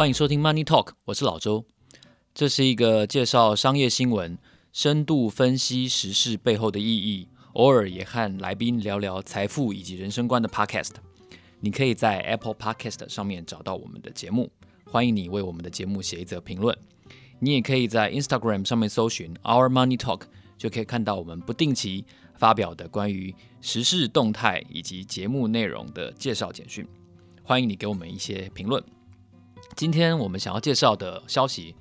欢迎收听 Money Talk，我是老周。这是一个介绍商业新闻、深度分析时事背后的意义，偶尔也和来宾聊聊财富以及人生观的 Podcast。你可以在 Apple Podcast 上面找到我们的节目，欢迎你为我们的节目写一则评论。你也可以在 Instagram 上面搜寻 Our Money Talk，就可以看到我们不定期发表的关于时事动态以及节目内容的介绍简讯。欢迎你给我们一些评论。今天我们想要介绍的消息，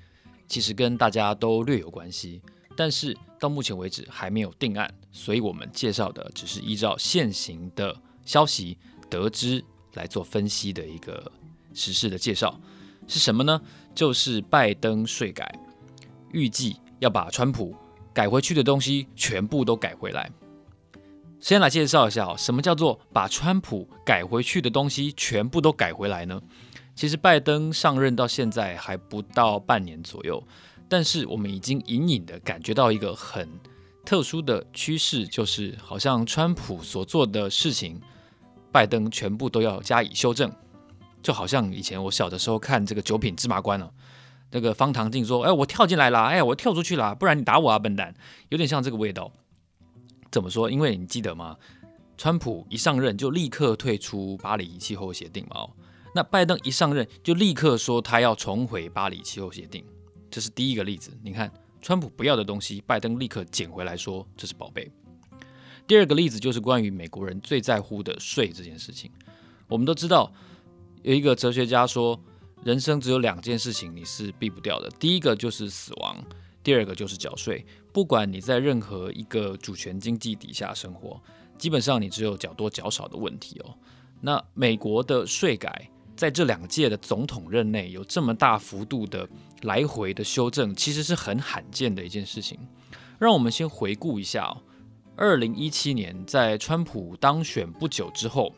其实跟大家都略有关系，但是到目前为止还没有定案，所以我们介绍的只是依照现行的消息得知来做分析的一个时事的介绍。是什么呢？就是拜登税改，预计要把川普改回去的东西全部都改回来。先来介绍一下，什么叫做把川普改回去的东西全部都改回来呢？其实拜登上任到现在还不到半年左右，但是我们已经隐隐的感觉到一个很特殊的趋势，就是好像川普所做的事情，拜登全部都要加以修正。就好像以前我小的时候看这个《九品芝麻官》哦，那个方唐镜说：“哎，我跳进来了，哎，我跳出去了，不然你打我啊，笨蛋！”有点像这个味道。怎么说？因为你记得吗？川普一上任就立刻退出巴黎气候协定嘛。那拜登一上任就立刻说他要重回巴黎气候协定，这是第一个例子。你看，川普不要的东西，拜登立刻捡回来说这是宝贝。第二个例子就是关于美国人最在乎的税这件事情。我们都知道，有一个哲学家说，人生只有两件事情你是避不掉的，第一个就是死亡，第二个就是缴税。不管你在任何一个主权经济底下生活，基本上你只有缴多缴少的问题哦。那美国的税改。在这两届的总统任内，有这么大幅度的来回的修正，其实是很罕见的一件事情。让我们先回顾一下哦，二零一七年在川普当选不久之后，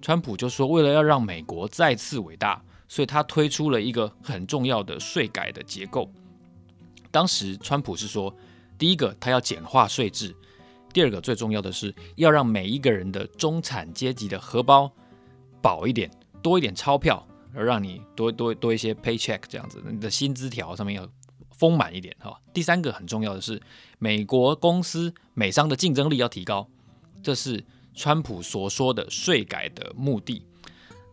川普就说，为了要让美国再次伟大，所以他推出了一个很重要的税改的结构。当时川普是说，第一个他要简化税制，第二个最重要的是要让每一个人的中产阶级的荷包薄一点。多一点钞票，而让你多多多一些 paycheck 这样子，你的薪资条上面要丰满一点哈。第三个很重要的是，美国公司美商的竞争力要提高，这是川普所说的税改的目的。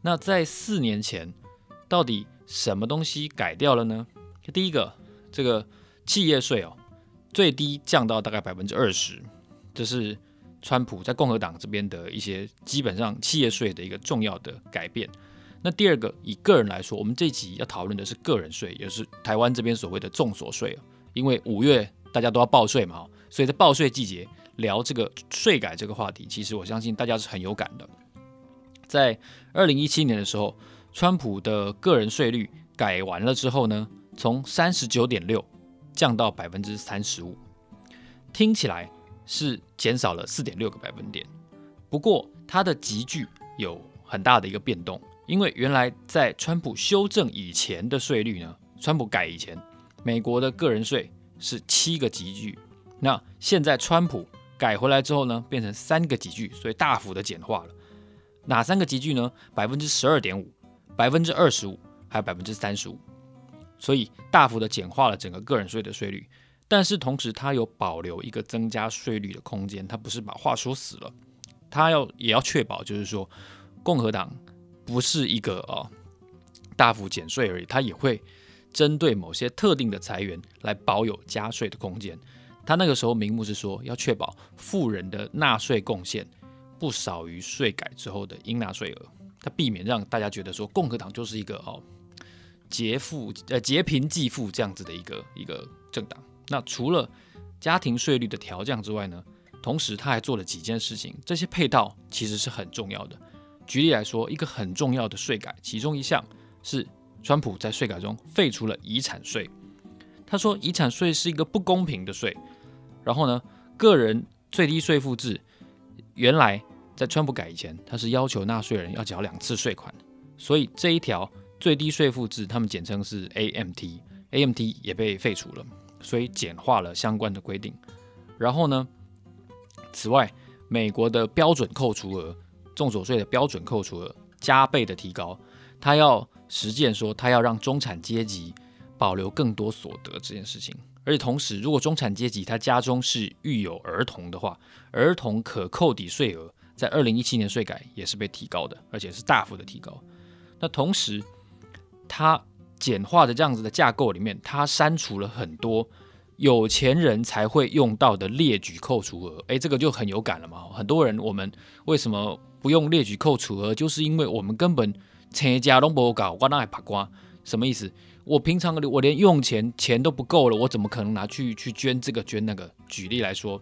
那在四年前，到底什么东西改掉了呢？第一个，这个企业税哦，最低降到大概百分之二十，这是。川普在共和党这边的一些基本上企业税的一个重要的改变。那第二个，以个人来说，我们这集要讨论的是个人税，也是台湾这边所谓的综所税。因为五月大家都要报税嘛，所以在报税季节聊这个税改这个话题，其实我相信大家是很有感的。在二零一七年的时候，川普的个人税率改完了之后呢，从三十九点六降到百分之三十五，听起来。是减少了四点六个百分点，不过它的级距有很大的一个变动，因为原来在川普修正以前的税率呢，川普改以前，美国的个人税是七个级距，那现在川普改回来之后呢，变成三个级距，所以大幅的简化了。哪三个级距呢？百分之十二点五、百分之二十五，还有百分之三十五，所以大幅的简化了整个个人税的税率。但是同时，它有保留一个增加税率的空间，它不是把话说死了，它要也要确保，就是说，共和党不是一个哦大幅减税而已，它也会针对某些特定的财源来保有加税的空间。他那个时候名目是说，要确保富人的纳税贡献不少于税改之后的应纳税额，他避免让大家觉得说共和党就是一个哦劫富呃劫贫济富这样子的一个一个政党。那除了家庭税率的调降之外呢，同时他还做了几件事情，这些配套其实是很重要的。举例来说，一个很重要的税改，其中一项是川普在税改中废除了遗产税。他说遗产税是一个不公平的税。然后呢，个人最低税负制原来在川普改以前，他是要求纳税人要缴两次税款，所以这一条最低税负制，他们简称是 AMT，AMT 也被废除了。所以简化了相关的规定，然后呢，此外，美国的标准扣除额，综所税的标准扣除额加倍的提高，它要实践说他要让中产阶级保留更多所得这件事情。而且同时，如果中产阶级他家中是育有儿童的话，儿童可扣抵税额在二零一七年税改也是被提高的，而且是大幅的提高。那同时，他简化的这样子的架构里面，它删除了很多有钱人才会用到的列举扣除额。诶，这个就很有感了嘛。很多人我们为什么不用列举扣除额？就是因为我们根本钱家都不搞，我那还怕瓜？什么意思？我平常我连用钱钱都不够了，我怎么可能拿去去捐这个捐那个？举例来说，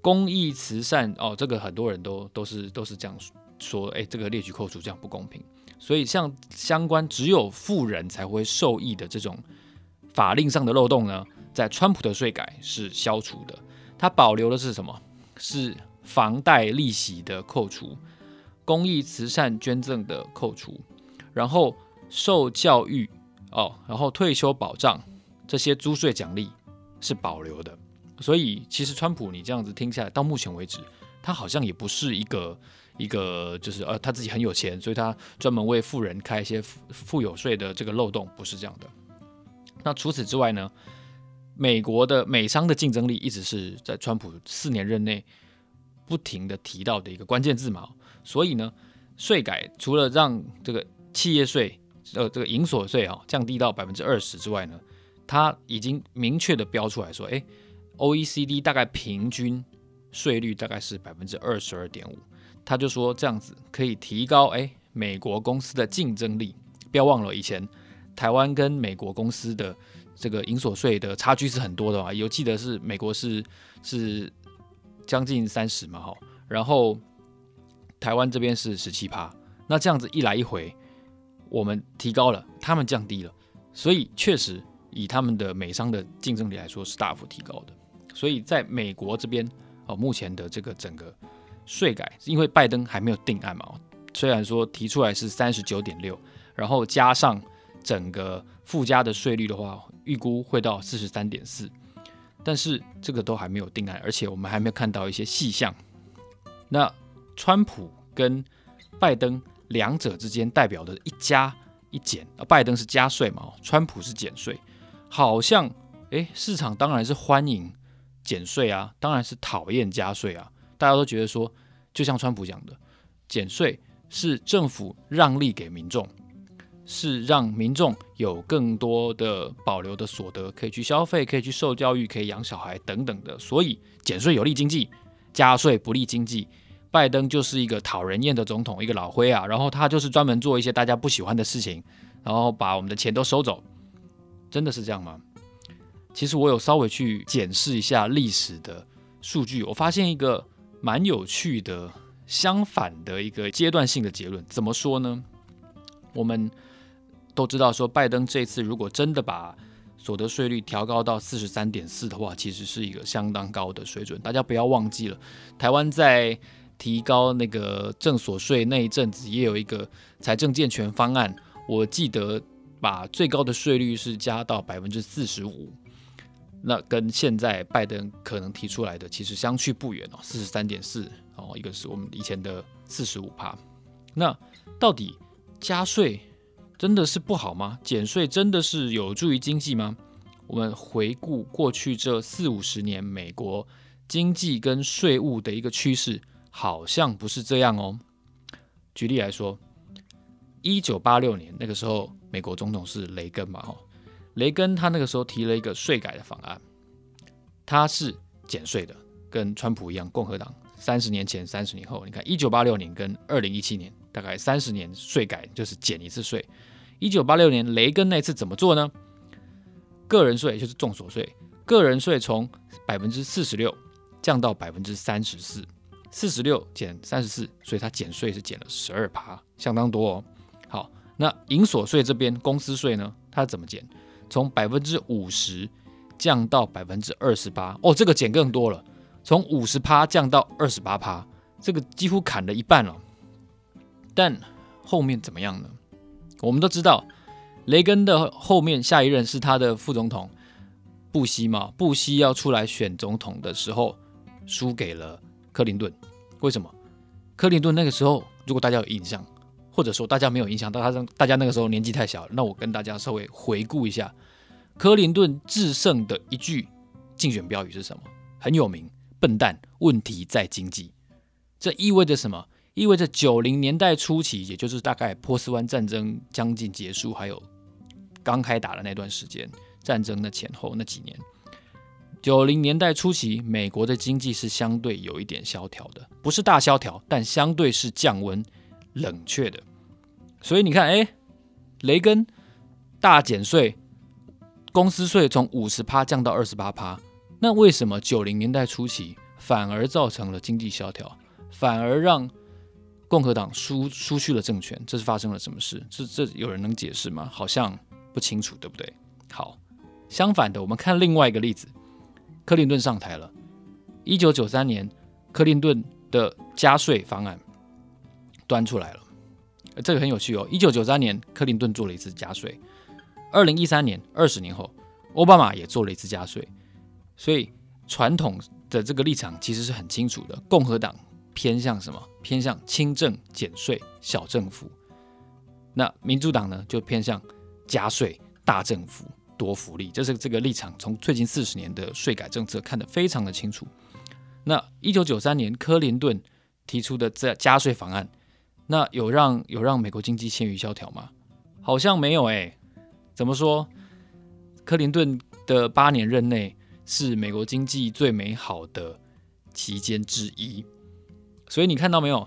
公益慈善哦，这个很多人都都是都是这样说，哎，这个列举扣除这样不公平。所以像相关只有富人才会受益的这种法令上的漏洞呢，在川普的税改是消除的。它保留的是什么？是房贷利息的扣除，公益慈善捐赠的扣除，然后受教育。哦，然后退休保障这些租税奖励是保留的，所以其实川普你这样子听下来，到目前为止，他好像也不是一个一个就是呃他自己很有钱，所以他专门为富人开一些富富有税的这个漏洞，不是这样的。那除此之外呢，美国的美商的竞争力一直是在川普四年任内不停的提到的一个关键字嘛，所以呢，税改除了让这个企业税。呃，这个营所税啊降低到百分之二十之外呢，它已经明确的标出来说，哎，OECD 大概平均税率大概是百分之二十二点五，他就说这样子可以提高哎美国公司的竞争力。不要忘了以前台湾跟美国公司的这个营所税的差距是很多的啊，有记得是美国是是将近三十嘛哈，然后台湾这边是十七趴，那这样子一来一回。我们提高了，他们降低了，所以确实以他们的美商的竞争力来说是大幅提高的。所以在美国这边哦，目前的这个整个税改，因为拜登还没有定案嘛，虽然说提出来是三十九点六，然后加上整个附加的税率的话，预估会到四十三点四，但是这个都还没有定案，而且我们还没有看到一些细项。那川普跟拜登。两者之间代表的一加一减，拜登是加税嘛，川普是减税，好像诶，市场当然是欢迎减税啊，当然是讨厌加税啊，大家都觉得说，就像川普讲的，减税是政府让利给民众，是让民众有更多的保留的所得，可以去消费，可以去受教育，可以养小孩等等的，所以减税有利经济，加税不利经济。拜登就是一个讨人厌的总统，一个老灰啊，然后他就是专门做一些大家不喜欢的事情，然后把我们的钱都收走，真的是这样吗？其实我有稍微去检视一下历史的数据，我发现一个蛮有趣的相反的一个阶段性的结论。怎么说呢？我们都知道说，拜登这次如果真的把所得税率调高到四十三点四的话，其实是一个相当高的水准。大家不要忘记了，台湾在提高那个正所税那一阵子也有一个财政健全方案，我记得把最高的税率是加到百分之四十五，那跟现在拜登可能提出来的其实相去不远哦，四十三点四哦，一个是我们以前的四十五趴。那到底加税真的是不好吗？减税真的是有助于经济吗？我们回顾过去这四五十年美国经济跟税务的一个趋势。好像不是这样哦。举例来说，一九八六年那个时候，美国总统是雷根嘛？哈，雷根他那个时候提了一个税改的方案，他是减税的，跟川普一样。共和党三十年前、三十年后，你看一九八六年跟二零一七年，大概三十年税改就是减一次税。一九八六年雷根那次怎么做呢？个人税就是重所税，个人税从百分之四十六降到百分之三十四。四十六减三十四，所以他减税是减了十二趴，相当多哦。好，那营所税这边公司税呢？它怎么减？从百分之五十降到百分之二十八，哦，这个减更多了，从五十趴降到二十八趴，这个几乎砍了一半了。但后面怎么样呢？我们都知道，雷根的后面下一任是他的副总统布希嘛？布希要出来选总统的时候，输给了。克林顿，为什么？克林顿那个时候，如果大家有印象，或者说大家没有印象，大家大家那个时候年纪太小，那我跟大家稍微回顾一下，克林顿制胜的一句竞选标语是什么？很有名，笨蛋，问题在经济。这意味着什么？意味着九零年代初期，也就是大概波斯湾战争将近结束，还有刚开打的那段时间，战争的前后那几年，九零年代初期，美国的经济是相对有一点萧条的，不是大萧条，但相对是降温。冷却的，所以你看，哎，雷根大减税，公司税从五十趴降到二十八趴，那为什么九零年代初期反而造成了经济萧条，反而让共和党输输去了政权？这是发生了什么事？这这有人能解释吗？好像不清楚，对不对？好，相反的，我们看另外一个例子，克林顿上台了，一九九三年，克林顿的加税方案。端出来了，这个很有趣哦。一九九三年，克林顿做了一次加税；二零一三年，二十年后，奥巴马也做了一次加税。所以，传统的这个立场其实是很清楚的。共和党偏向什么？偏向轻政、减税、小政府。那民主党呢，就偏向加税、大政府、多福利。这是这个立场，从最近四十年的税改政策看得非常的清楚。那一九九三年，克林顿提出的这加税方案。那有让有让美国经济陷于萧条吗？好像没有诶。怎么说？克林顿的八年任内是美国经济最美好的期间之一。所以你看到没有？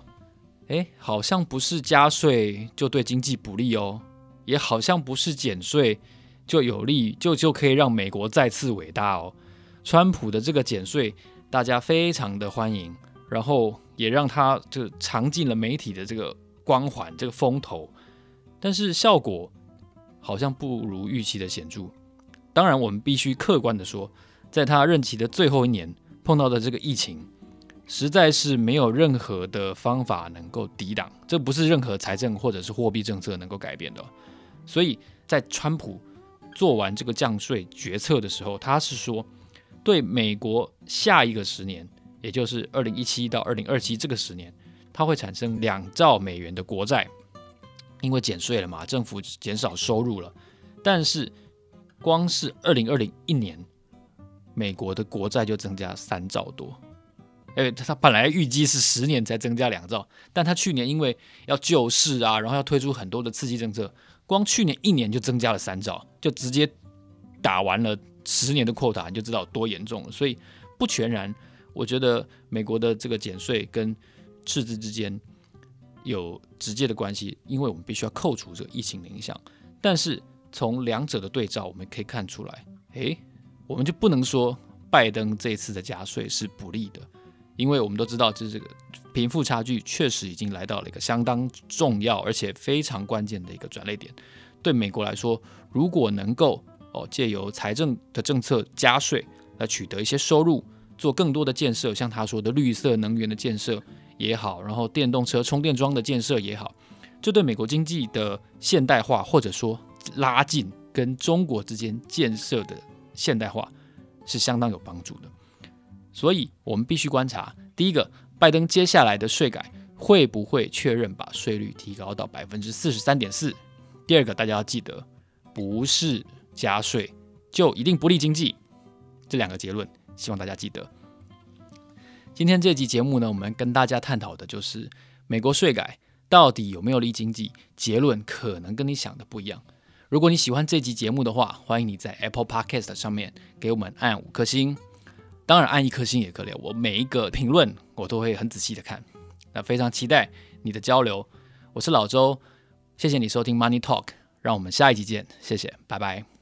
诶，好像不是加税就对经济不利哦，也好像不是减税就有利，就就可以让美国再次伟大哦。川普的这个减税，大家非常的欢迎。然后也让他就尝尽了媒体的这个光环、这个风头，但是效果好像不如预期的显著。当然，我们必须客观的说，在他任期的最后一年碰到的这个疫情，实在是没有任何的方法能够抵挡。这不是任何财政或者是货币政策能够改变的。所以在川普做完这个降税决策的时候，他是说对美国下一个十年。也就是二零一七到二零二七这个十年，它会产生两兆美元的国债，因为减税了嘛，政府减少收入了。但是光是二零二零一年，美国的国债就增加三兆多。哎，它本来预计是十年才增加两兆，但它去年因为要救市啊，然后要推出很多的刺激政策，光去年一年就增加了三兆，就直接打完了十年的 quota，你就知道多严重了。所以不全然。我觉得美国的这个减税跟赤字之间有直接的关系，因为我们必须要扣除这个疫情的影响。但是从两者的对照，我们可以看出来，诶，我们就不能说拜登这一次的加税是不利的，因为我们都知道，就是这个贫富差距确实已经来到了一个相当重要而且非常关键的一个转捩点。对美国来说，如果能够哦借由财政的政策加税来取得一些收入。做更多的建设，像他说的绿色能源的建设也好，然后电动车充电桩的建设也好，这对美国经济的现代化或者说拉近跟中国之间建设的现代化是相当有帮助的。所以，我们必须观察：第一个，拜登接下来的税改会不会确认把税率提高到百分之四十三点四？第二个，大家要记得，不是加税就一定不利经济。这两个结论。希望大家记得，今天这集节目呢，我们跟大家探讨的就是美国税改到底有没有利经济？结论可能跟你想的不一样。如果你喜欢这集节目的话，欢迎你在 Apple Podcast 上面给我们按五颗星，当然按一颗星也可以。我每一个评论我都会很仔细的看。那非常期待你的交流。我是老周，谢谢你收听 Money Talk，让我们下一集见，谢谢，拜拜。